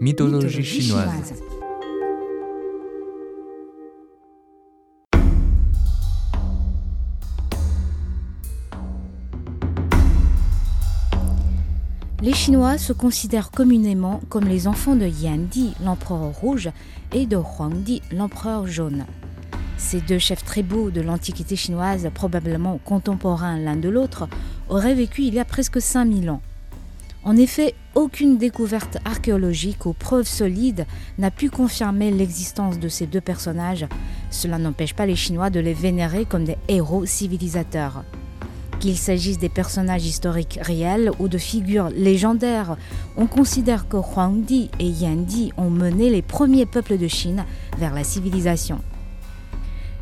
Mythologie chinoise. Les Chinois se considèrent communément comme les enfants de Yandi, l'empereur rouge, et de Huangdi, l'empereur jaune. Ces deux chefs très beaux de l'Antiquité chinoise, probablement contemporains l'un de l'autre, auraient vécu il y a presque 5000 ans. En effet, aucune découverte archéologique ou preuve solide n'a pu confirmer l'existence de ces deux personnages. Cela n'empêche pas les Chinois de les vénérer comme des héros civilisateurs. Qu'il s'agisse des personnages historiques réels ou de figures légendaires, on considère que Huangdi et Yandi ont mené les premiers peuples de Chine vers la civilisation.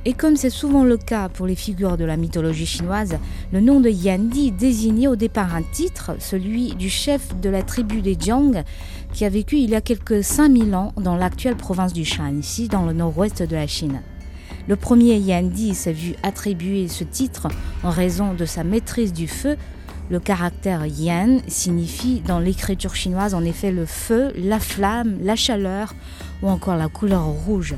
Et comme c'est souvent le cas pour les figures de la mythologie chinoise, le nom de Yandi désignait au départ un titre, celui du chef de la tribu des Jiang, qui a vécu il y a quelques 5000 ans dans l'actuelle province du Shanxi, dans le nord-ouest de la Chine. Le premier Yandi s'est vu attribuer ce titre en raison de sa maîtrise du feu. Le caractère Yan signifie dans l'écriture chinoise en effet le feu, la flamme, la chaleur ou encore la couleur rouge.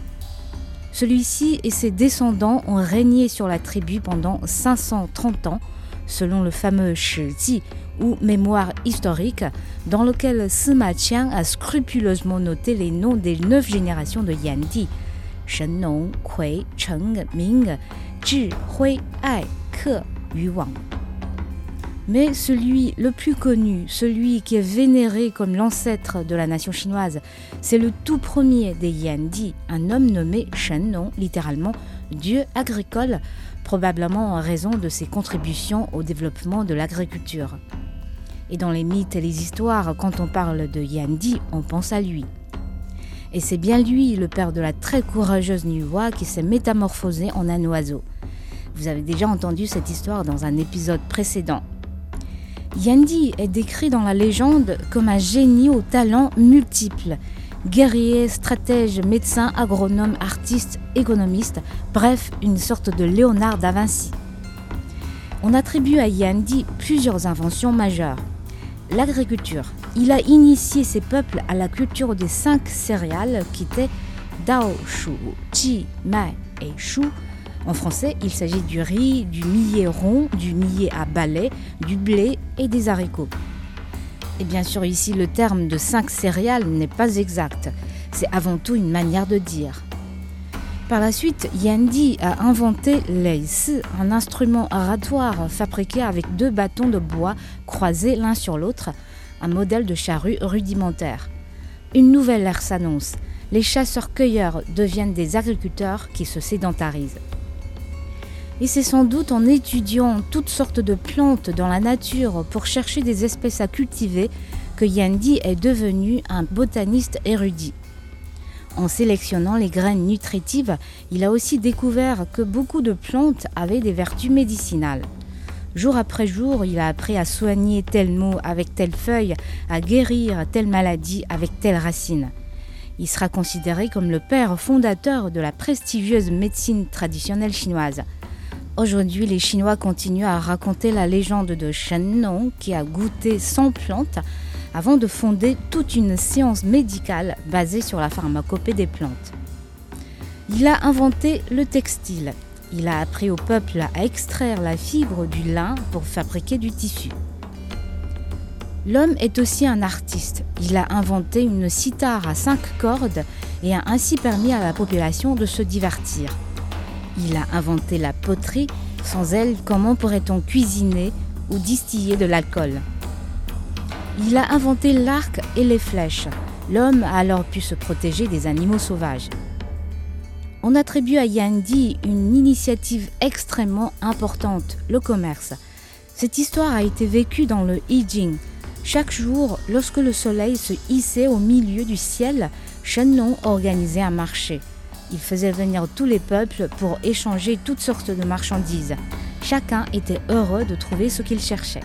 Celui-ci et ses descendants ont régné sur la tribu pendant 530 ans, selon le fameux Shiji ou mémoire historique, dans lequel Sima Qian a scrupuleusement noté les noms des neuf générations de Yandi Shen Kui, Cheng, Ming, Zhi, Hui, Ai, Ke, Yu. Mais celui le plus connu, celui qui est vénéré comme l'ancêtre de la nation chinoise, c'est le tout premier des Yandi, un homme nommé Shen littéralement dieu agricole, probablement en raison de ses contributions au développement de l'agriculture. Et dans les mythes et les histoires, quand on parle de Yandi, on pense à lui. Et c'est bien lui, le père de la très courageuse Nuwa, qui s'est métamorphosé en un oiseau. Vous avez déjà entendu cette histoire dans un épisode précédent. Yandi est décrit dans la légende comme un génie aux talents multiples. Guerrier, stratège, médecin, agronome, artiste, économiste, bref, une sorte de Léonard da Vinci. On attribue à Yandi plusieurs inventions majeures. L'agriculture. Il a initié ses peuples à la culture des cinq céréales qui étaient Dao, Shu, Ji, Mai et Shu, en français, il s'agit du riz, du millet rond, du millet à balai, du blé et des haricots. Et bien sûr, ici, le terme de cinq céréales n'est pas exact. C'est avant tout une manière de dire. Par la suite, Yandi a inventé l'eis, un instrument aratoire fabriqué avec deux bâtons de bois croisés l'un sur l'autre, un modèle de charrue rudimentaire. Une nouvelle ère s'annonce. Les chasseurs-cueilleurs deviennent des agriculteurs qui se sédentarisent. Et c'est sans doute en étudiant toutes sortes de plantes dans la nature pour chercher des espèces à cultiver que Yandi est devenu un botaniste érudit. En sélectionnant les graines nutritives, il a aussi découvert que beaucoup de plantes avaient des vertus médicinales. Jour après jour, il a appris à soigner tel mot avec telle feuille, à guérir telle maladie avec telle racine. Il sera considéré comme le père fondateur de la prestigieuse médecine traditionnelle chinoise. Aujourd'hui, les Chinois continuent à raconter la légende de Shen Nong qui a goûté 100 plantes avant de fonder toute une science médicale basée sur la pharmacopée des plantes. Il a inventé le textile. Il a appris au peuple à extraire la fibre du lin pour fabriquer du tissu. L'homme est aussi un artiste. Il a inventé une cithare à cinq cordes et a ainsi permis à la population de se divertir. Il a inventé la poterie. Sans elle, comment pourrait-on cuisiner ou distiller de l'alcool? Il a inventé l'arc et les flèches. L'homme a alors pu se protéger des animaux sauvages. On attribue à Yandi une initiative extrêmement importante, le commerce. Cette histoire a été vécue dans le I Ching. Chaque jour, lorsque le soleil se hissait au milieu du ciel, Shenlong organisait un marché. Il faisait venir tous les peuples pour échanger toutes sortes de marchandises. Chacun était heureux de trouver ce qu'il cherchait.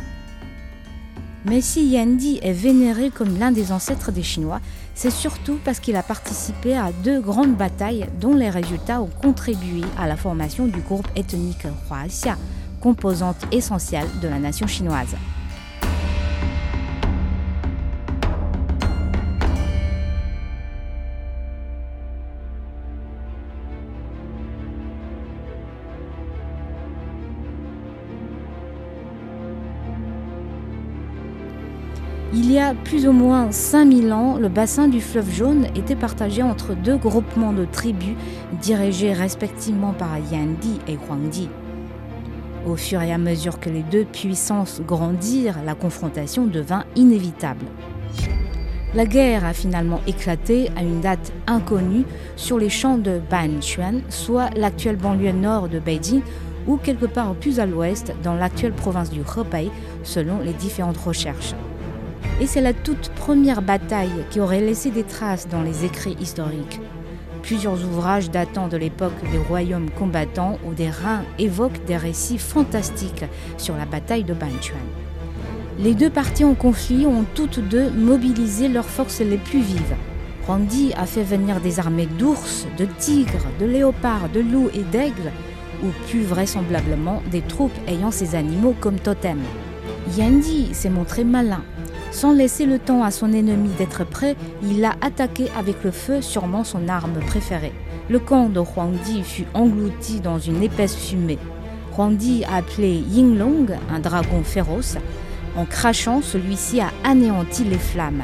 Mais si Yandi est vénéré comme l'un des ancêtres des Chinois, c'est surtout parce qu'il a participé à deux grandes batailles dont les résultats ont contribué à la formation du groupe ethnique Huaxia, composante essentielle de la nation chinoise. Il y a plus ou moins 5000 ans, le bassin du fleuve jaune était partagé entre deux groupements de tribus dirigés respectivement par Yandi et Huangdi. Au fur et à mesure que les deux puissances grandirent, la confrontation devint inévitable. La guerre a finalement éclaté à une date inconnue sur les champs de Banchuan, soit l'actuelle banlieue nord de Beijing, ou quelque part plus à l'ouest dans l'actuelle province du Hebei, selon les différentes recherches et c'est la toute première bataille qui aurait laissé des traces dans les écrits historiques. Plusieurs ouvrages datant de l'époque des royaumes combattants ou des Rhin évoquent des récits fantastiques sur la bataille de Banchuan. Les deux parties en conflit ont toutes deux mobilisé leurs forces les plus vives. Huangdi a fait venir des armées d'ours, de tigres, de léopards, de loups et d'aigles, ou plus vraisemblablement des troupes ayant ces animaux comme totem. Yandi s'est montré malin sans laisser le temps à son ennemi d'être prêt, il l'a attaqué avec le feu, sûrement son arme préférée. Le camp de Huangdi fut englouti dans une épaisse fumée. Huangdi a appelé Yinglong, un dragon féroce. En crachant, celui-ci a anéanti les flammes.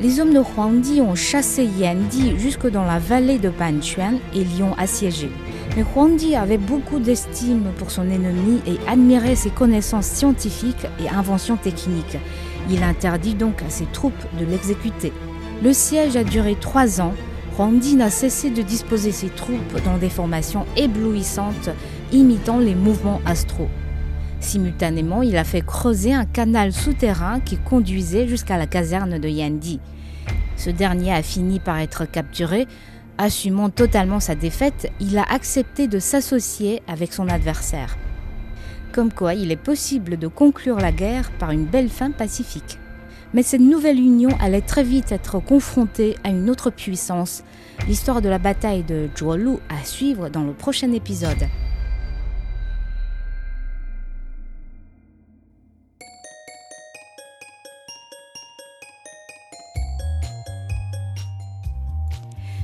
Les hommes de Huangdi ont chassé Yandi jusque dans la vallée de Banchuan et l'y ont assiégé. Mais Huangdi avait beaucoup d'estime pour son ennemi et admirait ses connaissances scientifiques et inventions techniques. Il interdit donc à ses troupes de l'exécuter. Le siège a duré trois ans. Huangdi n'a cessé de disposer ses troupes dans des formations éblouissantes, imitant les mouvements astraux. Simultanément, il a fait creuser un canal souterrain qui conduisait jusqu'à la caserne de Yandi. Ce dernier a fini par être capturé. Assumant totalement sa défaite, il a accepté de s'associer avec son adversaire comme quoi il est possible de conclure la guerre par une belle fin pacifique. Mais cette nouvelle union allait très vite être confrontée à une autre puissance, l'histoire de la bataille de Zhuolu à suivre dans le prochain épisode.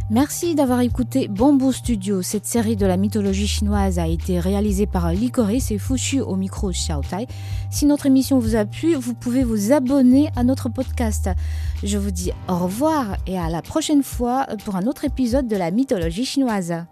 Merci d'avoir écouté Bamboo Studio. Cette série de la mythologie chinoise a été réalisée par Licorice et Fushu au micro Xiaotai. Si notre émission vous a plu, vous pouvez vous abonner à notre podcast. Je vous dis au revoir et à la prochaine fois pour un autre épisode de la mythologie chinoise.